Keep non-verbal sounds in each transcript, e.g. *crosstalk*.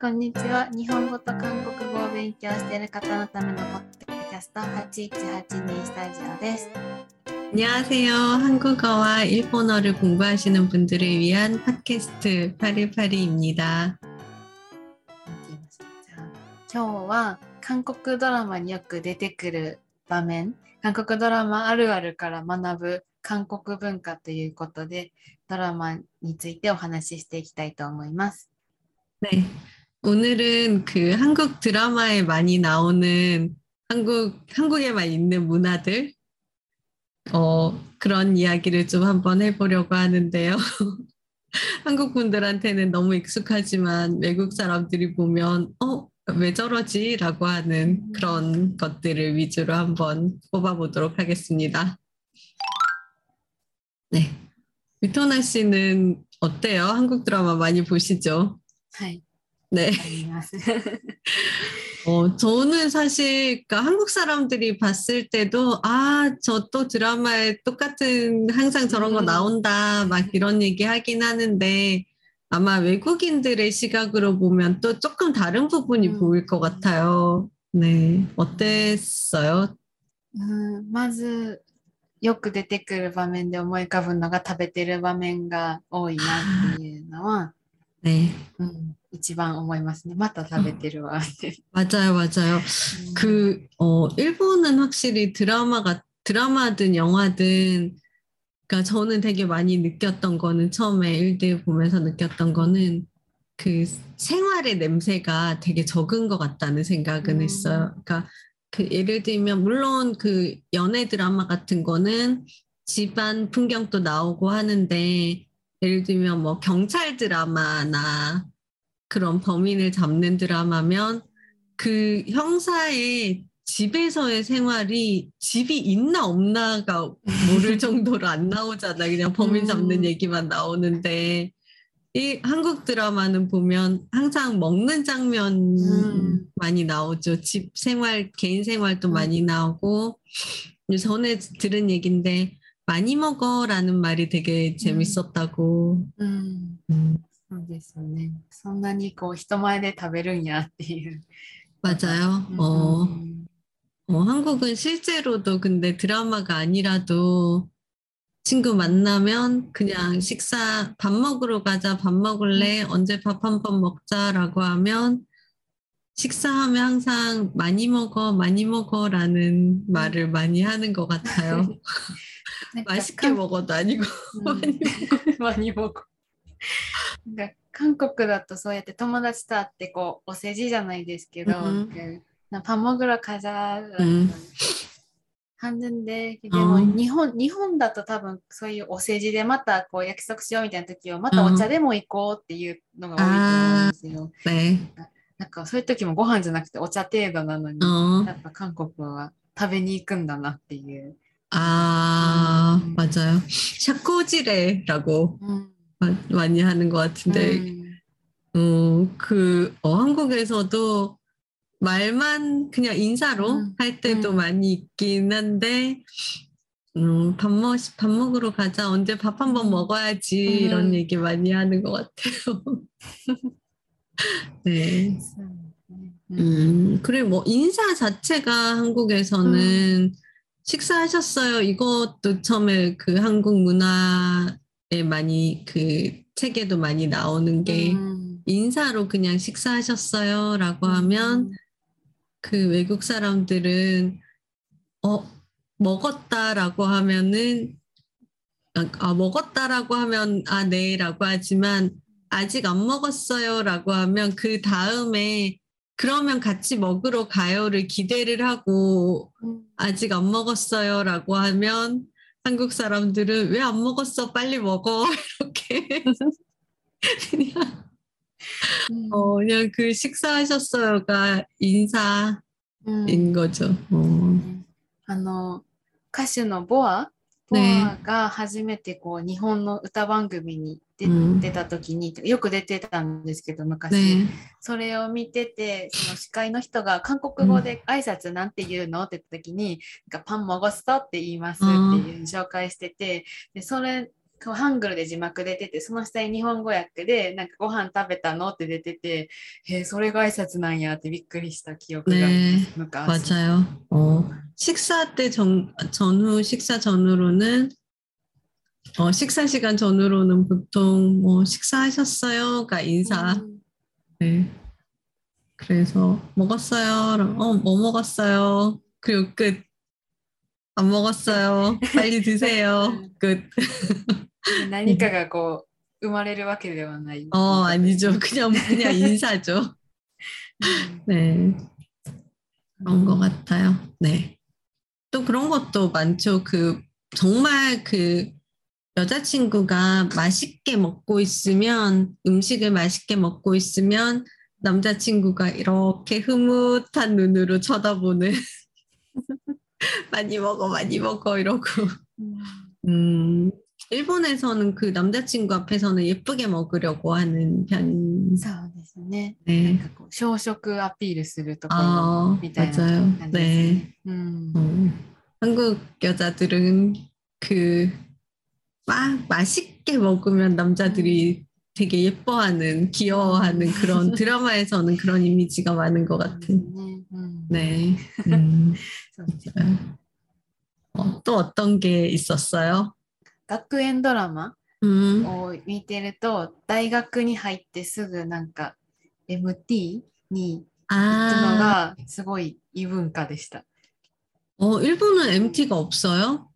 こんにちは。日本語と韓国語を勉強している方のためのポッドキャスト8182スタジオです。 안녕하세요. 한국어와 일본어를 공부하시는 분들을 위한 팟캐스트 파리파리입니다. じゃあ今日は韓国ドラマによく出てくる場面、韓国ドラマあるあるから学ぶ韓国文化ということで、ドラマについてお話ししていきたいと思います。 네. 오늘은 그 한국 드라마에 많이 나오는 한국, 한국에만 있는 문화들, 어, 그런 이야기를 좀 한번 해보려고 하는데요. *laughs* 한국 분들한테는 너무 익숙하지만 외국 사람들이 보면, 어, 왜 저러지? 라고 하는 그런 것들을 위주로 한번 뽑아보도록 하겠습니다. 네. 위토나 씨는 어때요? 한국 드라마 많이 보시죠? はい、 네. あります。 어, 저는 사실 그러니까 한국 사람들이 봤을 때도 아, 저 또 드라마에 똑같은 항상 저런 거 음. 나온다 막 이런 얘기 하긴 하는데 아마 외국인들의 시각으로 보면 또 조금 다른 부분이 음. 보일 것 같아요. 네. 어땠어요? うんまずよく出てくる場面で思い浮かぶのが食べてる場面が多いなっていうのは、 네. うん、 一番思いますね。また食べてるわって。 맞아요, 맞아요. 그, 어, 일본은 확실히 드라마가, 드라마든 영화든, 그러니까 저는 되게 많이 느꼈던 거는 처음에 일대 보면서 느꼈던 거는 그 생활의 냄새가 되게 적은 것 같다는 생각은 음. 했어요. 그러니까 그 예를 들면, 물론 그 연애 드라마 같은 거는 집안 풍경도 나오고 하는데, 예를 들면 뭐 경찰 드라마나 그런 범인을 잡는 드라마면 그 형사의 집에서의 생활이 집이 있나 없나가 모를 *laughs* 정도로 안 나오잖아. 그냥 범인 잡는 음. 얘기만 나오는데 이 한국 드라마는 보면 항상 먹는 장면 음. 많이 나오죠. 집 생활, 개인 생활도 음. 많이 나오고 전에 들은 얘긴데 많이 먹어라는 말이 되게 재밌었다고. うん、 음. そうですよね。そんなにこう人前で食べるんやっていう。 맞아요. うん 어, 어, 한국은 실제로도 근데 드라마가 아니라도 친구 만나면 그냥 식사 밥 먹으러 가자, 밥 먹을래, 언제 밥 한 번 먹자라고 하면 식사하면 항상 많이 먹어, 많이 먹어라는 말을 많이 하는 것 같아요. *laughs* *laughs* なんか 맛있게 먹어도 아니고 *laughs* うん 많이 먹어. *laughs* なんか韓国だとそうやって友達と会ってこうお世辞じゃないですけど、うん그 나 밥 먹으러 가자. 음. 하는데 근데 어. 뭐日本日本だと多分そういうお世辞でまたこう約束しようみたいな時はまたお茶でも行こうっていうのが多いと思うんですよ。 네. なんかそういう時もご飯じゃなくてお茶程度なのに、 어. やっぱ韓国は食べに行くんだなっていう。 아, 음. 맞아요. 샤코지레라고 うん。 많이 하는 것 같은데, 음. 어, 그, 어, 한국에서도 말만 그냥 인사로 음. 할 때도 음. 많이 있긴 한데, 음, 밥, 먹, 밥 먹으러 가자. 언제 밥 한번 음. 먹어야지. 이런 음. 얘기 많이 하는 것 같아요. *laughs* 네. 음, 음 그래, 뭐, 인사 자체가 한국에서는 식사하셨어요. 이것도 처음에 그 한국 문화 많이 그 책에도 많이 나오는 게 음. 인사로 그냥 식사하셨어요라고 음. 하면 그 외국 사람들은 어 먹었다라고 하면은 아, 아 먹었다라고 하면 아 네라고 하지만 아직 안 먹었어요라고 하면 그 다음에 그러면 같이 먹으러 가요를 기대를 하고 음. 아직 안 먹었어요라고 하면 한국 사람들은 왜 안 먹었어 빨리 먹어 이렇게 그냥 うん 어, 그냥 그 식사하셨어요가 인사인 うん 거죠. 어. あの歌手のボア ボねアが初めてこう日本の歌番組に出,、うん。出た時によく出てたんですけど昔、 네. それを見ててその司会の人が韓国語で挨拶なんて言うの？って言った時になんかパンもごすとって言いますっていう紹介しててでそれハングルで字幕出てて、その下に日本語訳で、なんかご飯食べたのって出てて、へえ、それが挨拶なんやってびっくりした記憶があります。 네, 昔。 맞아요. 어, 식사 때 전, 전후, 식사 전후로는, 어, 식사 시간 전후로는 보통 뭐 식사하셨어요가 인사. うん 네. 그래서 먹었어요. 어, 뭐 먹었어요. 그리고 끝. 안 먹었어요. 빨리 드세요. *laughs* 끝. 何かがこう、生まれるわけではない。 어, 아니죠. 그냥, 그냥 인사죠. うん 네. 그런 것 같아요. 네. 또 그런 것도 많죠. 그, 정말 그, 여자친구가 맛있게 먹고 있으면, 음식을 맛있게 먹고 있으면, 남자친구가 이렇게 흐뭇한 눈으로 쳐다보는, *laughs* 많이 먹어, 많이 먹어, 이러고. うん 음, 일본에서는 그 남자친구 앞에서는 예쁘게 먹으려고 하는 편인데. そうですね。なんかこう、小食アピールするところ 아, みたいな 맞아요. 感じです 네. ね。うん。 어, 한국 여자들은 그, 막 맛있게 먹으면 남자들이 되게 예뻐하는, 귀여워하는 그런 *laughs* 드라마에서는 그런 이미지가 많은 것 そうです 같은. ね。うん。 네. *laughs* 음, そうですね 어, 또 어떤 게 있었어요? 学園ドラマ 음, を見てると、大学に入ってすぐなんか MT に行くの 아, がすごい異文化でした。 어, 일본은 MT가 없어요?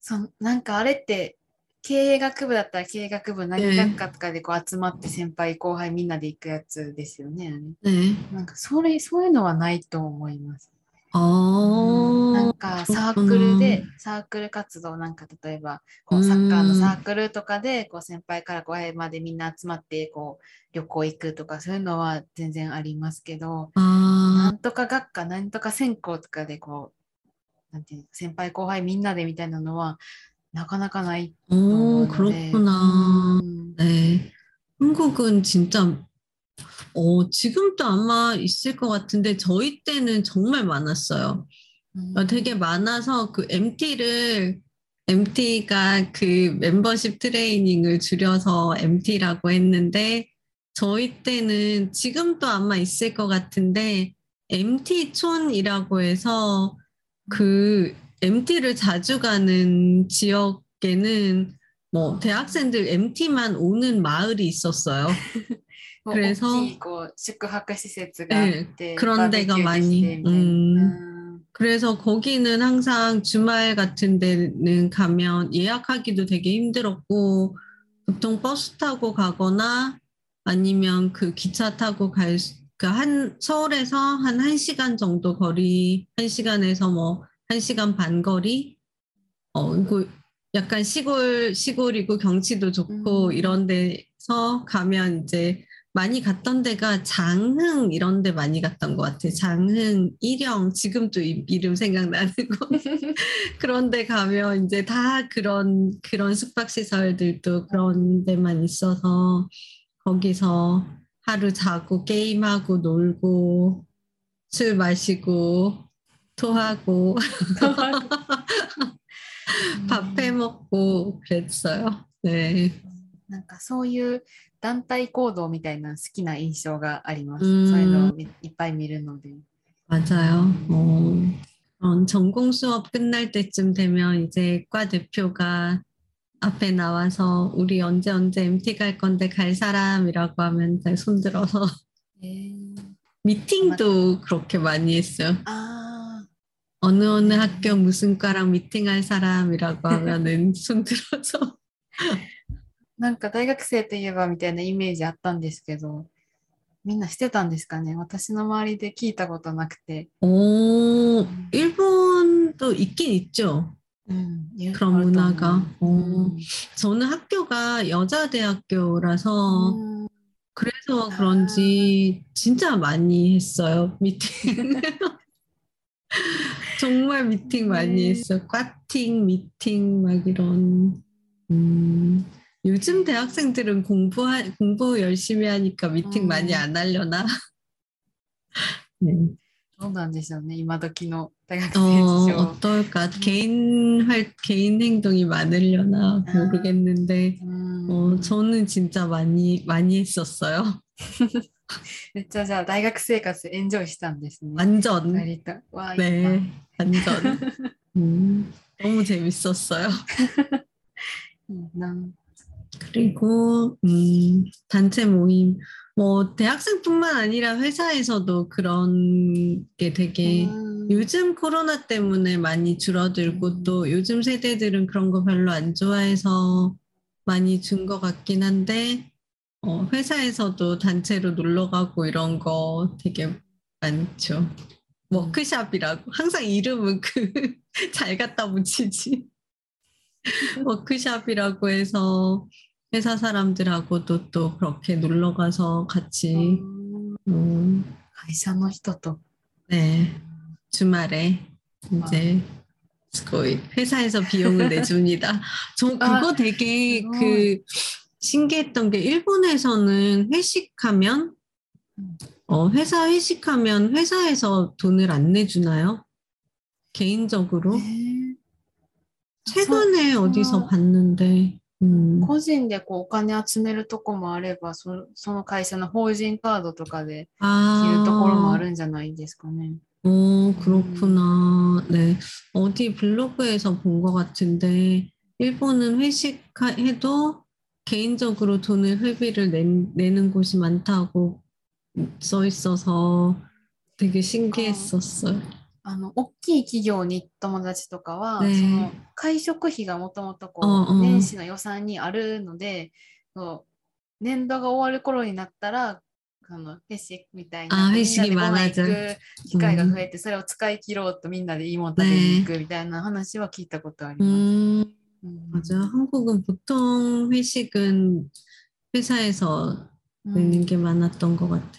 そなんかあれって経営学部だったら経営学部何学科とかでこう集まって先輩後輩みんなで行くやつですよね。 네. なんかそれそういうのはないと思います。 어, なんかサークルでサークル活動なんか例えばこううんサッカーのサークルとかでこう先輩から後輩までみんな集まってこう旅行行くとかそういうのは全然ありますけど、な 아, んとか学科なんとか専攻とかでこうなんていうの先輩後輩みんなでみたいなのはなかなかないと思 오, うので。 그렇구나. うん 네. 한국은 진짜, 어, 지금도 아마 있을 것 같은데, 저희 때는 정말 많았어요. 어, 되게 많아서 그 MT를, MT가 그 멤버십 트레이닝을 줄여서 MT라고 했는데, 저희 때는 지금도 아마 있을 것 같은데, MT촌이라고 해서 그 MT를 자주 가는 지역에는 뭐 대학생들 MT만 오는 마을이 있었어요. *laughs* 그래서 뭐, 네, 그런 데가 많이 음, 음. 그래서 거기는 항상 주말 같은 데는 가면 예약하기도 되게 힘들었고 보통 버스 타고 가거나 아니면 그 기차 타고 갈 그한 그러니까 서울에서 한 1시간 정도 거리 1시간에서 뭐 1시간 반 거리 어 이거 약간 시골 시골이고 경치도 좋고 음. 이런 데서 가면 이제 많이 갔던 데가 장흥 이런 데 많이 갔던 것 같아요. 장흥, 일영, 지금도 이, 이름 생각나는 거. *laughs* 그런 데 가면 이제 다 그런, 그런 숙박시설들도 그런 데만 있어서 거기서 하루 자고 게임하고 놀고 술 마시고 토하고 *laughs* 밥 해 먹고 그랬어요. 네. なんかそういう 団体行動みたいな好きな印象があります。うんそういうのをみいっぱい見るので。 맞아요. 어, 그런 전공 수업 끝날 때쯤 되면 이제 과 대표가 앞에 나와서 우리 언제 언제 MT 갈 건데 갈 사람이라고 하면 이제 손들어서 미팅도 그렇게 많이 했어요. あ 어느 어느 학교 무슨 과랑 미팅할 사람이라고 하면은 손들어서 *laughs* あ、 なんか大学生といえばみたいなイメージあったんですけど、みんなしてたんですかね私の周りで聞いたことなくて。 오, 일본도 있긴 있죠. うん、 그런 문화가. う 어, ん 저는 학교가 여자 대학교라서 うん 그래서 그런지 진짜 많이 했어요, 미팅. *laughs* 정말 미팅 많이 네. 했어요. 과팅, 미팅, 막 이런. 음, 요즘 대학생들은 공부, 공부 열심히 하니까 미팅 음. 많이 안 하려나? *laughs* 네. どうなんでしょうね今時の大学 어, 生事情 어떨까? 개인 활, 개인 행동이 많으려나 아. 모르겠는데, うん 어, 저는 진짜 많이, 많이 했었어요. *laughs* めっちゃじゃあ大学生活エンジョイしたんですね 완전. 割とわあいいな 네, 완전. *laughs* 음, 너무 재밌었어요. いいな 그리고 음, 단체 모임, 뭐 대학생뿐만 아니라 회사에서도 그런 게 되게 うん 요즘 코로나 때문에 많이 줄어들고 또 요즘 세대들은 그런 거 별로 안 좋아해서 많이 준 것 같긴 한데 어, 회사에서도 단체로 놀러 가고 이런 거 되게 많죠. 워크샵이라고. 항상 이름은 그 *laughs* 잘 갖다 붙이지. *laughs* 워크샵이라고 해서 회사 사람들하고도 또 그렇게 놀러 가서 같이 うん 음, 会社の人と 네 주말에 이제 거의 회사에서 비용을 내줍니다. *laughs* 저 그거 아, 되게 그거. 그 신기했던 게 일본에서는 회식하면 음. 어, 회사 회식하면 회사에서 돈을 안 내주나요? 개인적으로 えー 최근에 어, 어디서 어. 봤는데 음. 個人でこうお金集めるとこもあればそその会社の法人カードとかで着るところもあ 아, るんじゃないですかね。 어, 그렇구나. 네. 어디 블로그에서 본 것 같은데, 일본은 회식해도 개인적으로 돈을 회비를 내, 내는 곳이 많다고 써 있어서 되게 신기했었어요. あの大きい企業に友達とかは、ねその会食費がもともとこう、うんうん年始の予算にあるのでそう年度が終わる頃になったらあのフェシみたいなあこうフェシみんなでご飯行マナージャく機会が増えて、それを使い切ろうとみんなでいいもの食べに行くみたいな話は聞いたことあります。 음, うん 맞아요. 한국은 보통 회식은 회사에서 うん 내는 게 많았던 것 같아.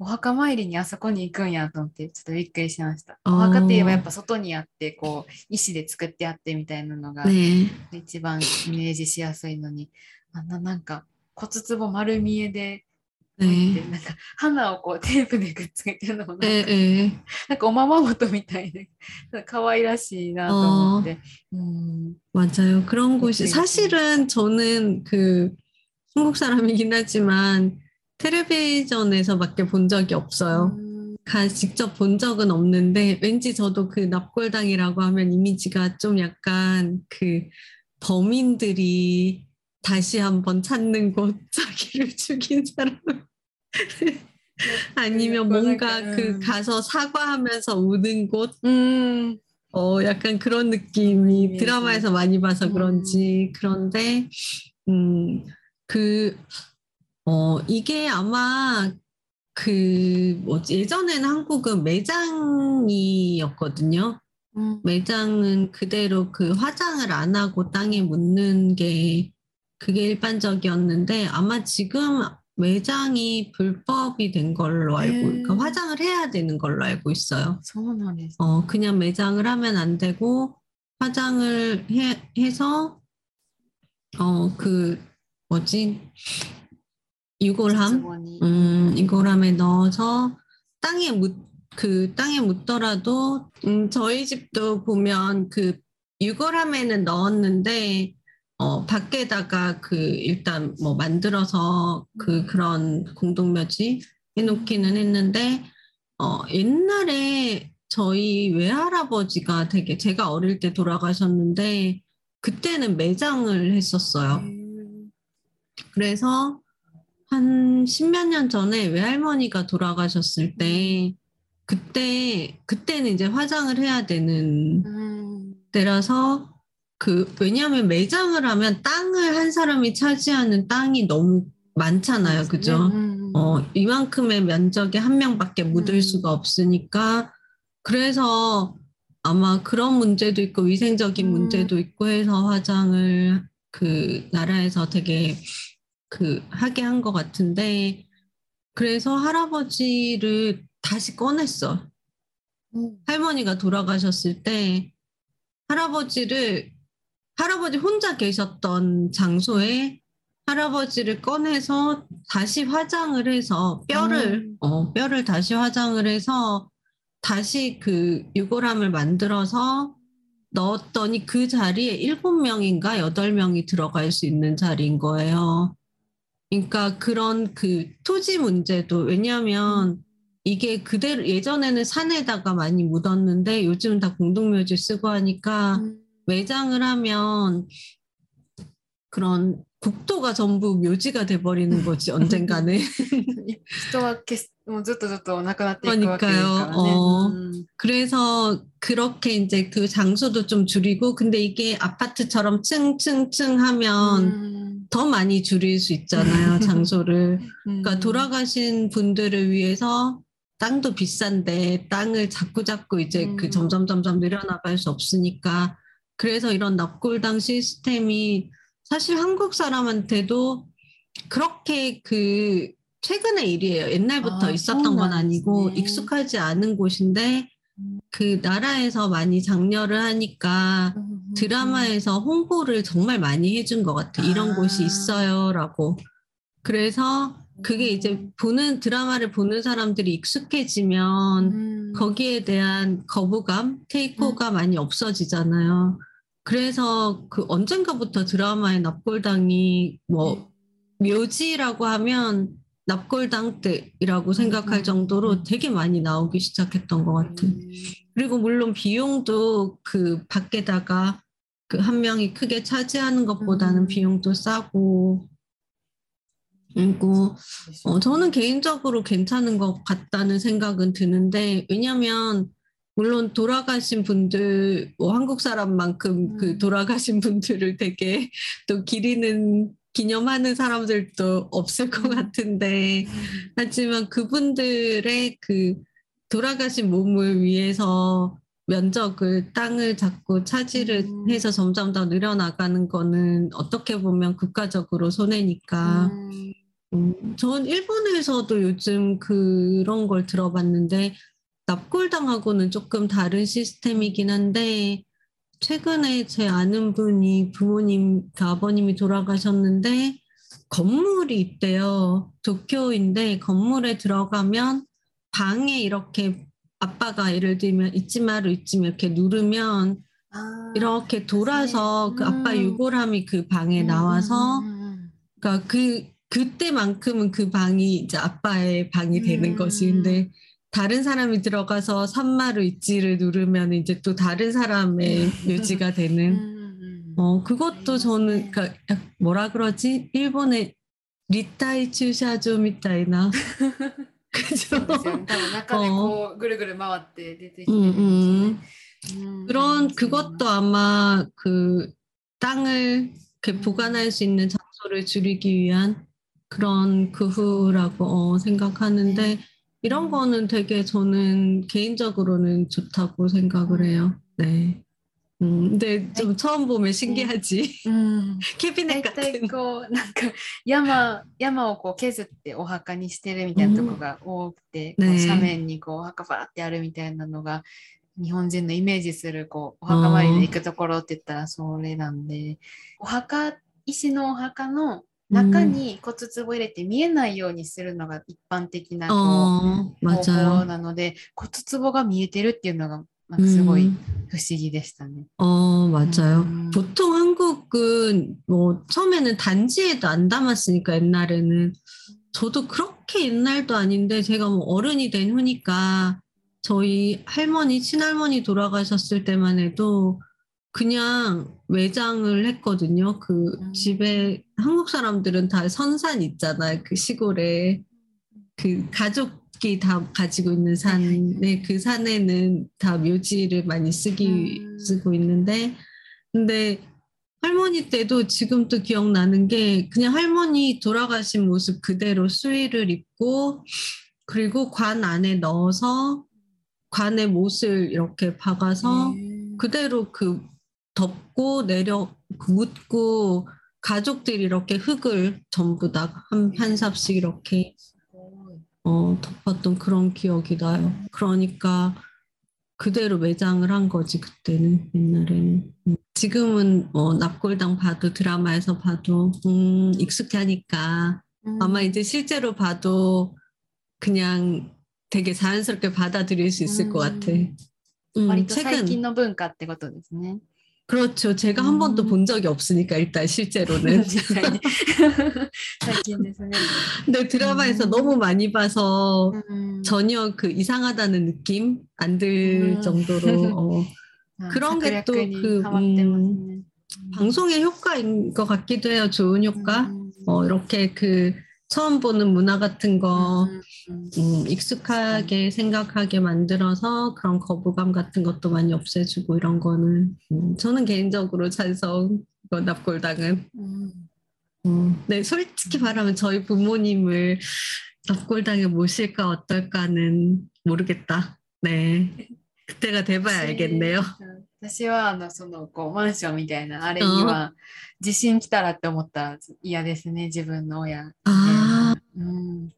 お墓参りにあそこに行くんやと思ってちょっとびっくりしました。あーお墓って言えばやっぱ外にあってこう石で作ってあってみたいなのが 네. 一番イメージしやすいのにあんななんか骨壺丸見えで置いて 네. なんか花をこうテープでくっつけてるのもなんか 네, 네. なんかおままごとみたいで可愛らしいなと思って。うん。 맞아요. 그런 곳이 그치, 그치. 사실은 저는 그 한국 사람이긴 하지만 텔레비전에서밖에 본 적이 없어요. 음. 직접 본 적은 없는데 왠지 저도 그 납골당이라고 하면 이미지가 좀 약간 그 범인들이 다시 한번 찾는 곳 *laughs* 자기를 죽인 사람 아니면 뭔가 그 가서 사과하면서 우는 곳 음. 어 약간 그런 느낌이 드라마에서 많이 봐서 그런지 그런데 음그 어, 이게 아마 그, 뭐지 예전에는 한국은 매장이었거든요. 음. 매장은 그대로 그 화장을 안 하고 땅에 묻는 게 그게 일반적이었는데 아마 지금 매장이 불법이 된 걸로 알고, 네. 그러니까 화장을 해야 되는 걸로 알고 있어요. 어, 그냥 매장을 하면 안 되고, 화장을 해, 해서, 어, 그, 뭐지, 유골함, 음, 유골함에 넣어서 땅에 묻, 그 땅에 묻더라도, 음, 저희 집도 보면 그 유골함에는 넣었는데, 어, 밖에다가 그 일단 뭐 만들어서 그 음. 그런 공동묘지 해놓기는 했는데, 어, 옛날에 저희 외할아버지가 되게 제가 어릴 때 돌아가셨는데, 그때는 매장을 했었어요. 음. 그래서 한 십몇 년 전에 외할머니가 돌아가셨을 때 그때 그때는 이제 화장을 해야 되는 음. 때라서 그 왜냐하면 매장을 하면 땅을 한 사람이 차지하는 땅이 너무 많잖아요, 그죠? 음, 음, 어 이만큼의 면적에 한 명밖에 묻을 수가 없으니까 그래서 아마 그런 문제도 있고 위생적인 문제도 있고 해서 화장을 그 나라에서 되게 그 하게 한 것 같은데 그래서 할아버지를 다시 꺼냈어. 할머니가 돌아가셨을 때 할아버지를 할아버지 혼자 계셨던 장소에 할아버지를 꺼내서 다시 화장을 해서 뼈를 어, 뼈를 다시 화장을 해서 다시 그 유골함을 만들어서 넣었더니 그 자리에 일곱 명인가 여덟 명이 들어갈 수 있는 자리인 거예요. 그러니까 그런 그 토지 문제도 왜냐하면 이게 그대로 예전에는 산에다가 많이 묻었는데 요즘 다 공동묘지 쓰고 하니까 매장을 하면 그런 국토가 전부 묘지가 돼버리는 *laughs* 거지 언젠가는 人は消すもうずっとずっとなくなっていくわけですからね。 그러니까요. 어. うん 그래서 그렇게 이제 그 장소도 좀 줄이고 근데 이게 아파트처럼 층층층 하면 うん 더 많이 줄일 수 있잖아요, *laughs* 장소를. 음. 그러니까 돌아가신 분들을 위해서 땅도 비싼데 땅을 자꾸 자꾸 이제 그 음. 점점 점점 늘어나갈 수 없으니까 그래서 이런 납골당 시스템이 사실 한국 사람한테도 그렇게 그 최근의 일이에요. 옛날부터 아, 있었던 건 아니고 네. 익숙하지 않은 곳인데 그 나라에서 많이 장려를 하니까 음, 음, 드라마에서 음. 홍보를 정말 많이 해준 것 같아. 이런 아. 곳이 있어요라고. 그래서 그게 이제 보는 드라마를 보는 사람들이 익숙해지면 음. 거기에 대한 거부감, 테이크가 음. 많이 없어지잖아요. 그래서 그 언젠가부터 드라마의 납골당이 뭐 네. 묘지라고 하면 납골당들이라고 생각할 음. 정도로 되게 많이 나오기 시작했던 것 같아. 그리고 물론 비용도 그 밖에다가 그 한 명이 크게 차지하는 것보다는 음. 비용도 싸고 그리고 어, 저는 개인적으로 괜찮은 것 같다는 생각은 드는데 왜냐면 물론 돌아가신 분들 뭐 한국 사람만큼 그 음. 돌아가신 *laughs* 분들을 되게 또 기리는 기념하는 사람들도 없을 것 음. 같은데 하지만 그분들의 그 돌아가신 몸을 위해서 면적을 땅을 자꾸 차지를 음. 해서 점점 더 늘어나가는 거는 어떻게 보면 국가적으로 손해니까 うん 음, 전 일본에서도 요즘 그런 걸 들어봤는데 납골당하고는 조금 다른 시스템이긴 한데 최근에 제 아는 분이 부모님, 그 아버님이 돌아가셨는데 건물이 있대요. 도쿄인데 건물에 들어가면 방에 이렇게 아빠가 예를 들면 잊지마로 잊지마 이렇게 누르면 아, 이렇게 돌아서 음. 그 아빠 음. 유골함이 그 방에 음. 나와서 음, 음, 그러니까 그 그때만큼은 그 방이 이제 아빠의 방이 되는 음. 거지. 근데 다른 사람이 들어가서 산마루 있지를 누르면 이제 또 다른 사람의 유지가 되는. *laughs* 어 그것도 저는 그니까 뭐라 그러지? 일본의 리타이 추샤조 미타이나? *laughs* 어~ 음, 음. 그런 그것도 아마 그 땅을 보관할 수 있는 장소를 줄이기 위한 그런 그 후라고 어, 생각하는데 이런 음. 거는 되게 저는 개인적으로는 좋다고 생각을 음. 해요. 네. 음, 근데 좀 처음 보면 신기하지. うん。 캐비넷 大体 같은. こうなんか山山をこう削ってお墓にしてるみたいなとこが多くて、うんねこう斜面にこうお墓バーってあるみたいなのが日本人のイメージするこうお墓参りで行くところって言ったらそれなんでお墓石のお墓の 中に骨壺入れて見えないようにするのが一般的なこう 어, 方法 맞아요. なので骨壺が見えてるっていうのがなんかすごい 음. 不思議でしたね。 어, 맞아요. 음. 보통 한국은 뭐 처음에는 단지에도 안 담았으니까 옛날에는 저도 그렇게 옛날도 아닌데 제가 뭐 어른이 된 후니까 저희 할머니, 친할머니 돌아가셨을 때만 해도 그냥 외장을 했거든요. 그 음. 집에 한국 사람들은 다 선산 있잖아요. 그 시골에 그 가족이 다 가지고 있는 산에 그 산에는 다 묘지를 많이 쓰기 음. 쓰고 있는데 근데 할머니 때도 지금도 기억나는 게 그냥 할머니 돌아가신 모습 그대로 수의를 입고 그리고 관 안에 넣어서 관의 못을 이렇게 박아서 음. 그대로 그 덮고 내려 그 묻고 가족들이 이렇게 흙을 전부 다 한 한 삽씩 이렇게 어, 덮었던 그런 기억이 나요. 그러니까 그대로 매장을 한 거지 그때는 옛날에는. 음. 지금은 뭐 납골당 봐도 드라마에서 봐도 음, 익숙해 하니까 음. 아마 이제 실제로 봐도 그냥 되게 자연스럽게 받아들일 수 있을 것 같아. 음. 음, 割と最 최근 近の文化ってことですね。 그렇죠. 제가 한 음. 번도 본 적이 없으니까 일단 실제로는. *laughs* 근데 드라마에서 음. 너무 많이 봐서 음. 전혀 그 이상하다는 느낌 안 들 정도로 어. 아, 그런 게 또그 음. 방송의 효과인 것 같기도 해요. 좋은 효과. 어, 이렇게 그 처음 보는 문화 같은 거 うんうん 음, 익숙하게 생각하게 만들어서 그런 거부감 같은 것도 많이 없애주고 이런 거는 음, 저는 개인적으로 찬성 이거 납골당은 うん、 음, 네 솔직히 말하면 저희 부모님을 납골당에 모실까 어떨까는 모르겠다 네 그때가 돼봐야 알겠네요 私はあのそのこうマンションみたいなあれには地震来たらって思ったら嫌ですね自分の親。 아 うん、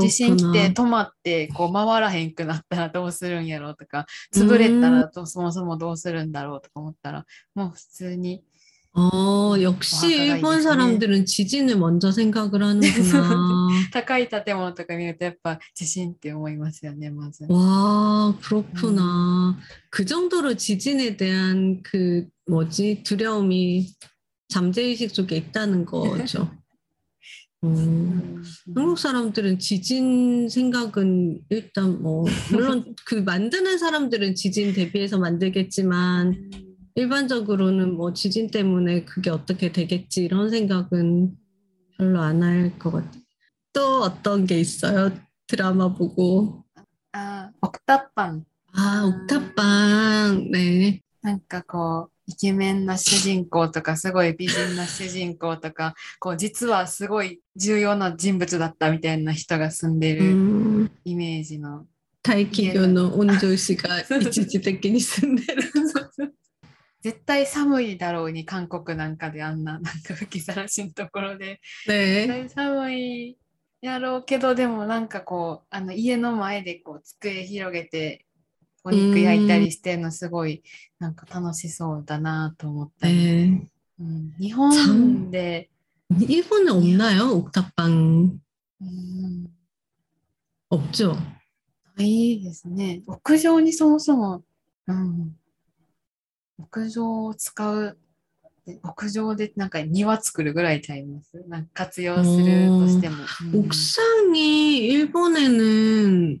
地震来て 그렇구나 止まってこう回らへんくなったらどうするんやろうとか潰れたらどそもそもどうするんだろうとか思ったらもう普通に 어 역시 와가가 일본 있네. 사람들은 지진을 먼저 생각을 하는구나 *laughs* 高い建物とか見るとやっぱ地震って思いますよねまず。 와, 그렇구나. 그 정도로 지진에 대한 그 뭐지 두려움이 잠재의식 속에 있다는 거죠. *laughs* 음, 한국 사람들은 지진 생각은 일단 뭐 물론 그 만드는 사람들은 지진 대비해서 만들겠지만 일반적으로는 뭐 지진 때문에 그게 어떻게 되겠지 이런 생각은 별로 안 할 것 같아요. 또 어떤 게 있어요? 드라마 보고? 아, 아 옥탑방. 아 옥탑방. 네. 그러니까 그 イケメンな主人公とかすごい美人な主人公とかこう実はすごい重要な人物だったみたいな人が住んでるイメージの。大企業の温情師が *laughs* 一時的に住んでる。*laughs* 絶対寒いだろうに韓国なんかであんななんか吹きさらしのところで、ね、絶対寒いやろうけどでもなんかこうあの家の前でこう机広げてお肉焼いたりしてるのすごいなんか楽しそうだなと思ったり、 네. うん、日本で、 일본에 없나요? 옥탑방 うん、 없죠? ないですね屋上にそもそも、うん、屋上を使うで屋上でなんか庭作るぐらいちゃいますなんか活用するとしても、うん 옥상이 일본에는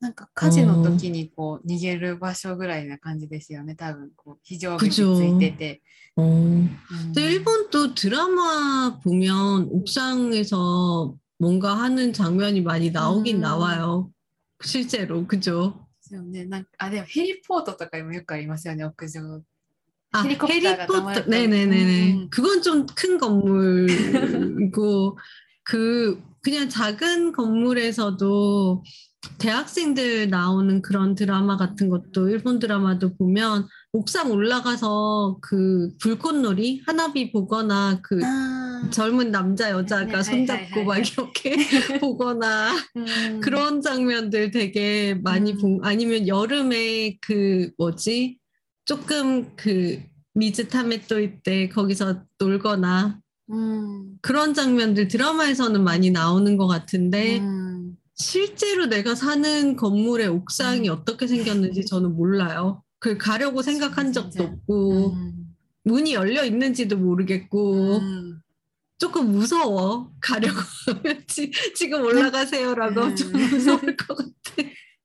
なんか火事の時にこう逃げる場所ぐらいな感じですよね多分こう非常口つ 그죠. いてて。 어. うん 근데 일본도 드라마 보면 옥상에서 뭔가 하는 장면이 많이 나오긴 음. 나와요. 실제로, 그죠? ですよね、なんかあでもヘリポートとかにもよくありますよね屋上。 아, 헬리콥터가 해리포터. 나와요. 네네네네. 음. 그건 좀 큰 건물이고, 그, 그냥 작은 건물에서도 대학생들 나오는 그런 드라마 같은 것도 일본 드라마도 보면 옥상 올라가서 그 불꽃놀이 하나비 보거나 그あ 젊은 남자 여자가 네, 손잡고 하이, 막 하이, 이렇게 *laughs* 보거나 ー 그런 장면들 되게 많이 음. 본 아니면 여름에 그 뭐지? 조금 그 미즈타메 또이 때 거기서 놀거나 음. 그런 장면들 드라마에서는 많이 나오는 것 같은데 음. 실제로 내가 사는 건물의 옥상이 음. 어떻게 생겼는지 저는 몰라요. 그 가려고 생각한 진짜. 적도 없고 음. 문이 열려 있는지도 모르겠고 조금 무서워 가려고 하면 *laughs* 지, 지금 올라가세요라고 좀 무서울 것 같아.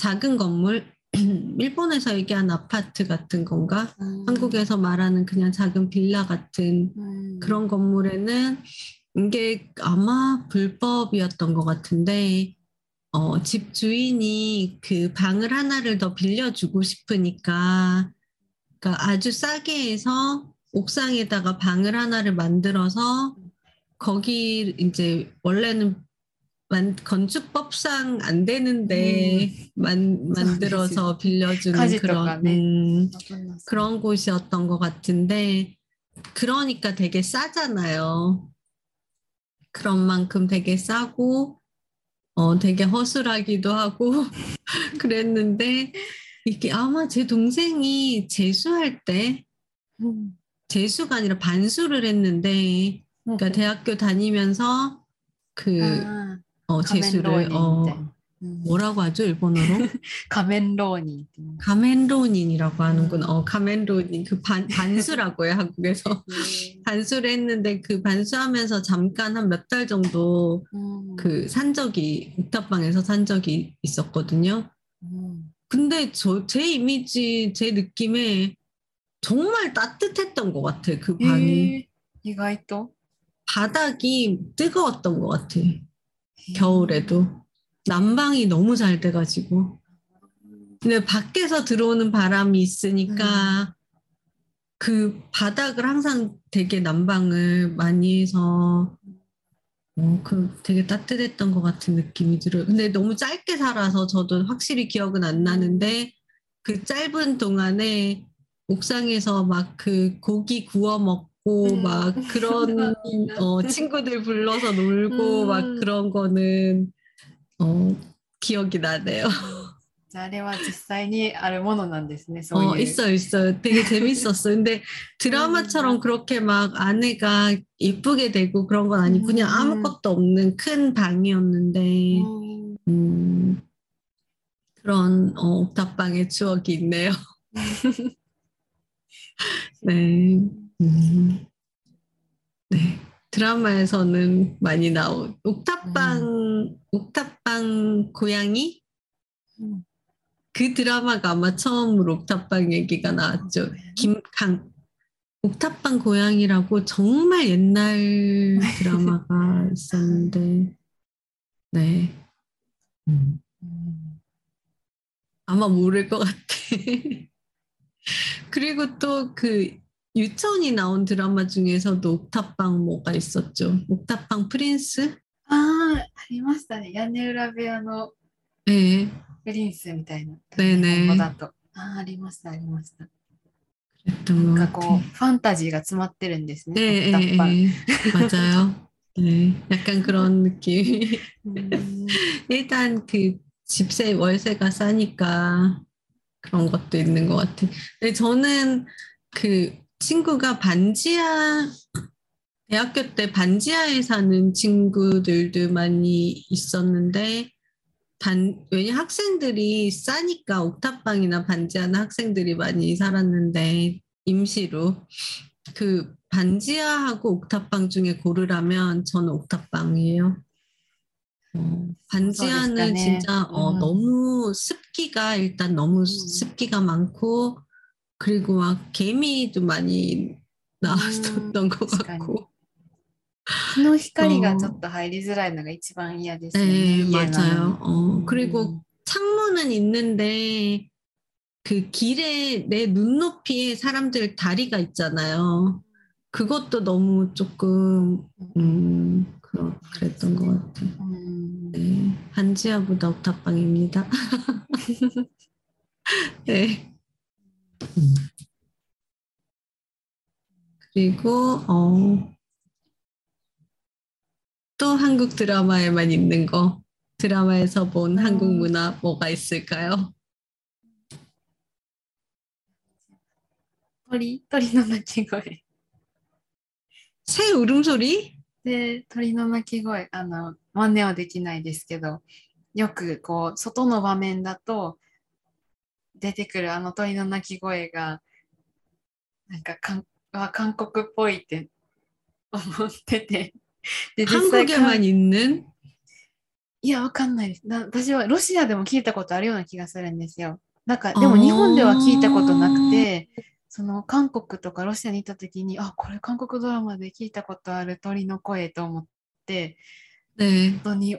작은 건물, *clears throat* 일본에서 얘기한 아파트 같은 건가? 음. 한국에서 말하는 그냥 작은 빌라 같은 음. 그런 건물에는 이게 아마 불법이었던 것 같은데, 어, 집 주인이 그 방을 하나를 더 빌려주고 싶으니까, 그러니까 아주 싸게 해서 옥상에다가 방을 하나를 만들어서 거기 이제 원래는 만, 건축법상 안 되는데 음. 만, 만들어서 *laughs* 빌려준 그런 음, 그런 곳이었던 것 같은데 그러니까 되게 싸잖아요. 그런 만큼 되게 싸고 어 되게 허술하기도 하고 *laughs* 그랬는데 이게 아마 제 동생이 재수할 때 재수가 아니라 반수를 했는데 그러니까 대학교 다니면서 그 아. 어, 제수를 어, 음. 뭐라고 하죠 일본어로? *laughs* 가멘로니 가멘로닌이라고 하는군. 어 가멘로닌 그 반 반수라고요 한국에서 음. *laughs* 반수를 했는데 그 반수하면서 잠깐 한 몇 달 정도 음. 그산 적이 옥탑방에서 산 적이 있었거든요. 근데 저 제 이미지 제 느낌에 정말 따뜻했던 것 같아 그 방이. 이가 또 바닥이 뜨거웠던 것 같아. 겨울에도 난방이 너무 잘 돼가지고 근데 밖에서 들어오는 바람이 있으니까 그 바닥을 항상 되게 난방을 많이 해서 어, 그 되게 따뜻했던 것 같은 느낌이 들어요. 근데 너무 짧게 살아서 저도 확실히 기억은 안 나는데 그 짧은 동안에 옥상에서 막 그 고기 구워 먹고 음. 막 그런 *laughs* 어, 친구들 불러서 놀고 음. 막 그런 거는 어, 기억이 나네요. じゃああれは実際にあるものなんですね。そういう。 어, 있어요, 있어요. 되게 재밌었어요. 근데 드라마처럼 그렇게 막 아내가 예쁘게 되고 그런 건 아니고 그냥 음. 아무것도 없는 큰 방이었는데 うん 음, 그런 어, 옥탑방의 추억이 있네요. *laughs* *laughs* 네. 음. 네. 드라마에서는 많이 나온 옥탑방 음. 옥탑방 고양이 음. 그 드라마가 아마 처음으로 옥탑방 얘기가 나왔죠. 아, 네. 김강 옥탑방 고양이라고 정말 옛날 *laughs* 드라마가 있었는데 네 음. 아마 모를 것 같아. *laughs* 그리고 또 그 유천이 나온 드라마 중에서도 옥탑방 뭐가 있었죠. 옥탑방 프린스? ああ、ありましたね。屋根裏部屋の 네, プリンスみたいな。ねえねえ日本語だと。ああ、ありました、ありました。 그랬던 なん 것 かこう、 같아. ファンタジーが詰まってるんですね。 네, タッパ 네, 네, 맞아요. 네, 약간 그런 느낌. *laughs* うん 일단 그 집세 월세가 싸니까 그런 것도 있는 것 같아. 근데 저는 그 친구가 반지하 대학교 때 반지하에 사는 친구들도 많이 있었는데 반 왜냐 학생들이 싸니까 옥탑방이나 반지하는 학생들이 많이 살았는데 임시로 그 반지하하고 옥탑방 중에 고르라면 저는 옥탑방이에요. 음, 반지하는 진짜 어, 음. 너무 습기가 일단 너무 음. 습기가 많고 그리고 막 개미도 많이 나왔었던 것確かに 같고 日の光がちょっと入りづらいのが一番嫌ですよね。 네 家なのに 맞아요. 어, うん 그리고 창문은 있는데 그 길에 내 눈높이에 사람들 다리가 있잖아요. 그것도 너무 조금 음 그러, 그랬던 것 같아. うん、 네, 한지아보다 옥탑방입니다. *laughs* 네. 음. 그리고 어, 또 한국 드라마에만 있는 거 드라마에서 본 어. 한국 문화 뭐가 있을까요? 鳥鳥の鳴き声 새 울음소리? で鳥の鳴き声あの真似はできないですけどよくこう外の場面だと 出てくるあの鳥の鳴き声がなんかかんは韓国っぽいって思ってて。で実際韓国に있いや、わかんないです。私はロシアでも聞いたことあるような気がするんですよ。なんか、でも日本では聞いたことなくて、その韓国とかロシアに行った時に、あ、これ韓国ドラマで聞いたことある鳥の声と思って、ね、本当に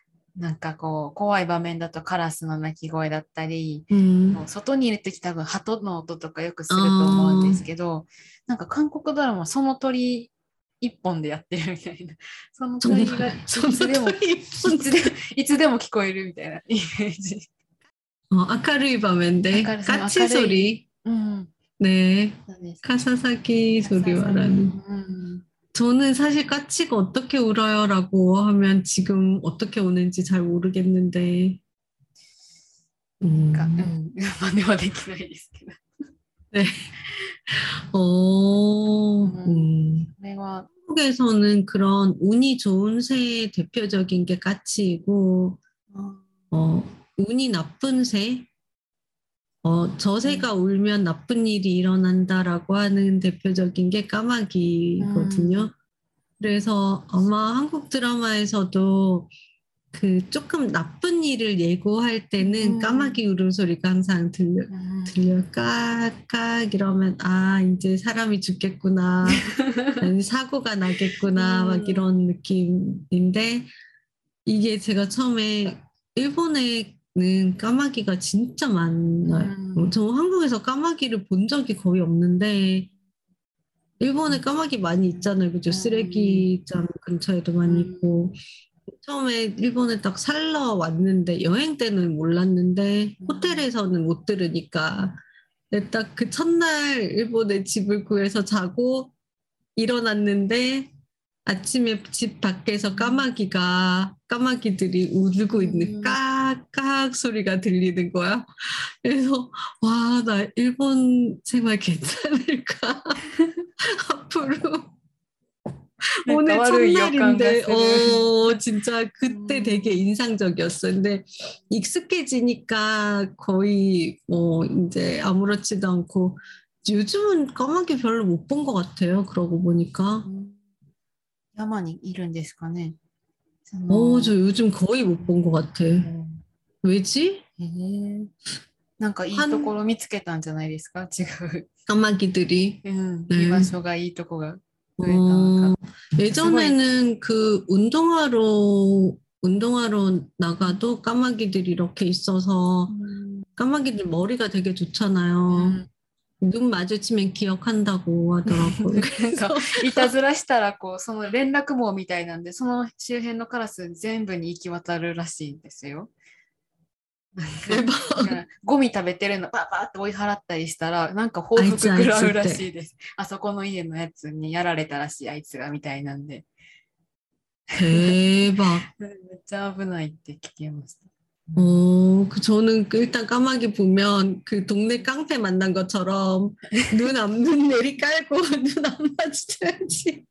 なんかこう怖い場面だとカラスの鳴き声だったり、うん、外にいる時多分鳩の音とかよくすると思うんですけどなんか韓国ドラマその鳥一本でやってるみたいな。*laughs* その鳥がいつでもいつでも聞こえるみたいなイメージ。明るい場面で。ガチソリ、うん、ね。え、笠崎ソリは何、う 저는 사실 까치가 어떻게 울어요라고 하면 지금 어떻게 우는지 잘 모르겠는데. 음. *laughs* 네. 어. 음. 내가 한국에서는 그런 운이 좋은 새의 대표적인 게 까치이고, 어, 운이 나쁜 새, 어, 저 새가 울면 나쁜 일이 일어난다라고 하는 대표적인 게 까마귀거든요. 그래서 아마 한국 드라마에서도 그 조금 나쁜 일을 예고할 때는 음. 까마귀 울음소리가 항상 들려, うん、 들려 깍깍 이러면 아 이제 사람이 죽겠구나 *laughs* 사고가 나겠구나 음. 막 이런 느낌인데 이게 제가 처음에 일본에 는 까마귀가 진짜 많아요. 음. 저 한국에서 까마귀를 본 적이 거의 없는데 일본에 까마귀 많이 있잖아요. 그죠? 음. 쓰레기장 근처에도 많이 음. 있고 처음에 일본에 딱 살러 왔는데 여행 때는 몰랐는데 음. 호텔에서는 못 들으니까 딱 그 첫날 일본에 집을 구해서 자고 일어났는데 아침에 집 밖에서 까마귀가 까마귀들이 울고 있는 음. 까악 소리가 들리는 거야. 그래서 와 나 일본 생활 괜찮을까 *laughs* 앞으로 오늘 첫날인데, 어, 진짜 그때 되게 인상적이었어. 근데 익숙해지니까 거의, 어, 이제 아무렇지도 않고, 요즘은 까만 게 별로 못 본 것 같아요. 그러고 보니까. 야만이 이런 데서 가네. 어, 저 요즘 거의 못 본 것 같아. 음. ん 왜지? へえなんかいいはんところ見つけたんじゃないですか違う。 까마귀들이. うん。ね居場所がいいとこが増えたの 어, か。 예전에는 그 운동하러 운동하러 나가도 까마귀들이 이렇게 있어서 うん。 까마귀들 머리가 되게 좋잖아요. 눈 마주치면 기억한다고 하더라고요. な*laughs* んか 그래서 いたずらしたらこうその連絡網みたいなんでその周辺のカラス全部に行き渡るらしいんですよ。 *laughs* なんか 대박. だからゴミ食べてるのバーバーって追い払ったりしたらなんか報復あいつあいつ食らうらしいです。あそこの家のやつにやられたらしいあいつがみたいなんで 대박. *laughs* めっちゃ危ないって聞きました。 어, 그 저는 그 일단 까마귀 보면 그 동네 깡패 만난 것처럼 *laughs* 눈 앞, 눈 내리 깔고 눈 안 마주쳐야지.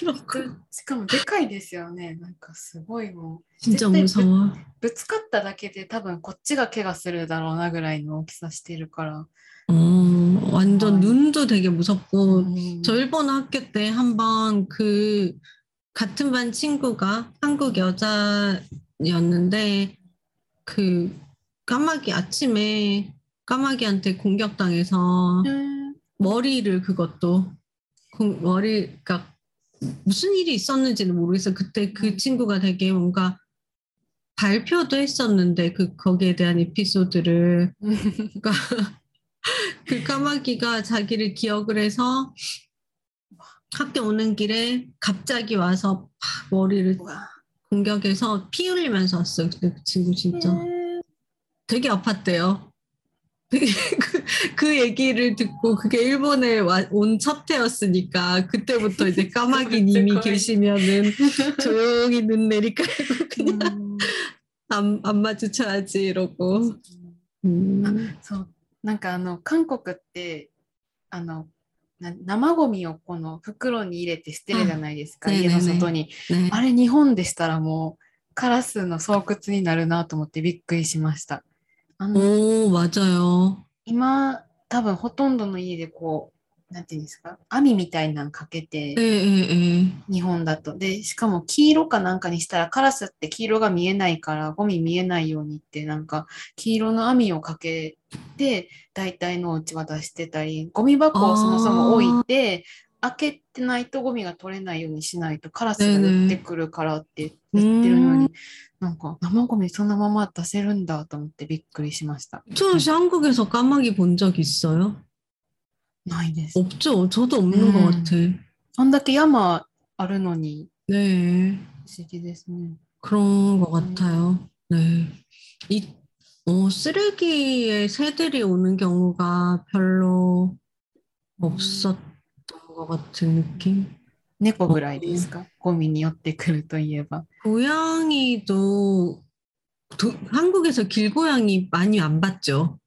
이러고. しかもでかいですよね。なんかすごいもう 진짜絶対 무서워. ぶつかっただけで多分こっちが怪我するだろうなぐらいの大きさしてるから。 어, 완전 아. 눈도 되게 무섭고 うん 저 일본 학교 때 한번 그 같은 반 친구가 한국 여자였는데 그 까마귀 아침에 까마귀한테 공격당해서 へー 머리를 그것도 그 머리가 무슨 일이 있었는지는 모르겠어요. 그때 그 음. 친구가 되게 뭔가 발표도 했었는데 그 거기에 대한 에피소드를 그러니까 *laughs* 그 까마귀가 자기를 기억을 해서 학교 오는 길에 갑자기 와서 팍 머리를 우와 공격에서 피 흘리면서 왔어요. 그 친구 진짜 되게 아팠대요. 그, *laughs* 그 얘기를 듣고 그게 일본에 온 첫 해였으니까 그때부터 이제 까마귀님이 계시면은 *laughs* 조용히 눈 내리깔고 그냥 음. 안, 안 마주쳐야지 이러고. 음. そうなんかあの韓国ってあの生ゴミをこの袋に入れて捨てるじゃないですか、家の外に、ね、あれ日本でしたらもうカラスの巣窟になるなと思ってびっくりしました。 あのお맞아 요。 今多分ほとんどの家でこうなんていうんですか網みたいなのかけて、日本だとでしかも黄色かなんかにしたらカラスって黄色が見えないからゴミ見えないようにってなんか黄色の網をかけて大体のお家は出してたりゴミ箱をそもそも置いて 開けてないとゴミが取れないようにしないとカラスが寄ってくるからって言ってるのに、なんか生ゴミそのまま出せるんだと思ってびっくりしました。저한국에서까마귀본적있어요ないです。없죠저도없는것같아あんだけ山あるのに。네不思議ですね。그런것같아요네이어쓰레기에새들이오는경우가별로없었 것 같은 느낌? 猫ぐらいですか、ゴミに寄ってくるといえば。 고양이도 도, 한국에서 길고양이 많이 안 봤죠?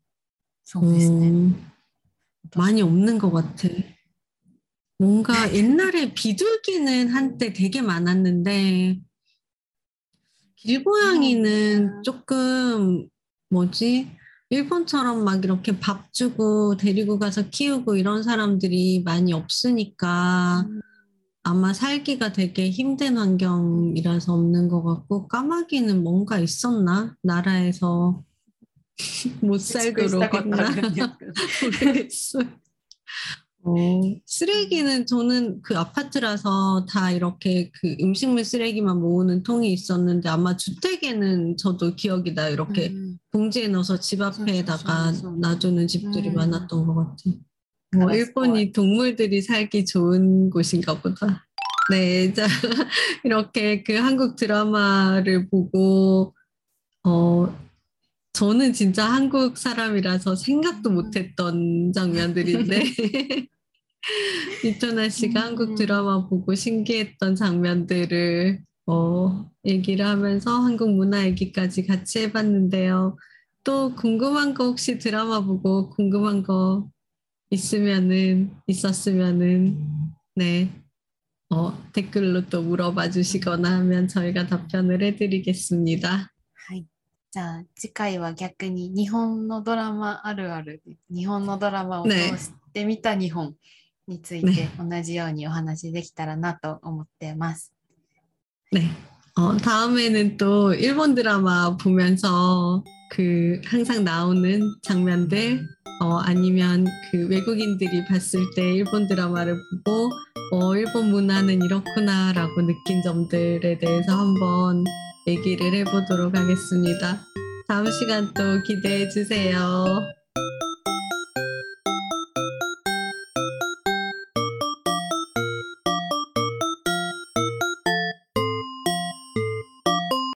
음, 많이 없는 것 같아. 뭔가 *laughs* 옛날에 비둘기는 한때 되게 많았는데 길고양이는 조금 뭐지? 일본처럼 막 이렇게 밥 주고 데리고 가서 키우고 이런 사람들이 많이 없으니까 음. 아마 살기가 되게 힘든 환경이라서 없는 것 같고 까마귀는 뭔가 있었나 나라에서 *laughs* 못 살도록 했나 *laughs* 모르겠어요. 어, 쓰레기는 저는 그 아파트라서 다 이렇게 그 음식물 쓰레기만 모으는 통이 있었는데 아마 주택에는 저도 기억이 나 이렇게 음. 봉지에 넣어서 집 앞에다가 놔두는 집들이 음. 많았던 것 같아요. 뭐 일본이 동물들이 살기 좋은 곳인가 보다. 네, 자, *laughs* 이렇게 그 한국 드라마를 보고 어 저는 진짜 한국 사람이라서 생각도 음. 못했던 장면들인데 *laughs* *laughs* 이천아 씨가 음. 한국 드라마 보고 신기했던 장면들을 어, 얘기를 하면서 한국 문화 얘기까지 같이 해봤는데요. 또 궁금한 거 혹시 드라마 보고 궁금한 거 있으면은 있었으면은 네 어, 댓글로 또 물어봐 주시거나 하면 저희가 답변을 해드리겠습니다. じゃあ次回は逆に日本のドラマあるある日本のドラマを通してみた日本 について同じようにお話できたらなと思ってます。네. 어, 다음에는 또 일본 드라마 보면서 그 항상 나오는 장면들 어, 아니면 그 외국인들이 봤을 때 일본 드라마를 보고 어, 일본 문화는 이렇구나라고 느낀 점들에 대해서 한번 얘기를 해보도록 하겠습니다. 다음 시간 또 기대해 주세요.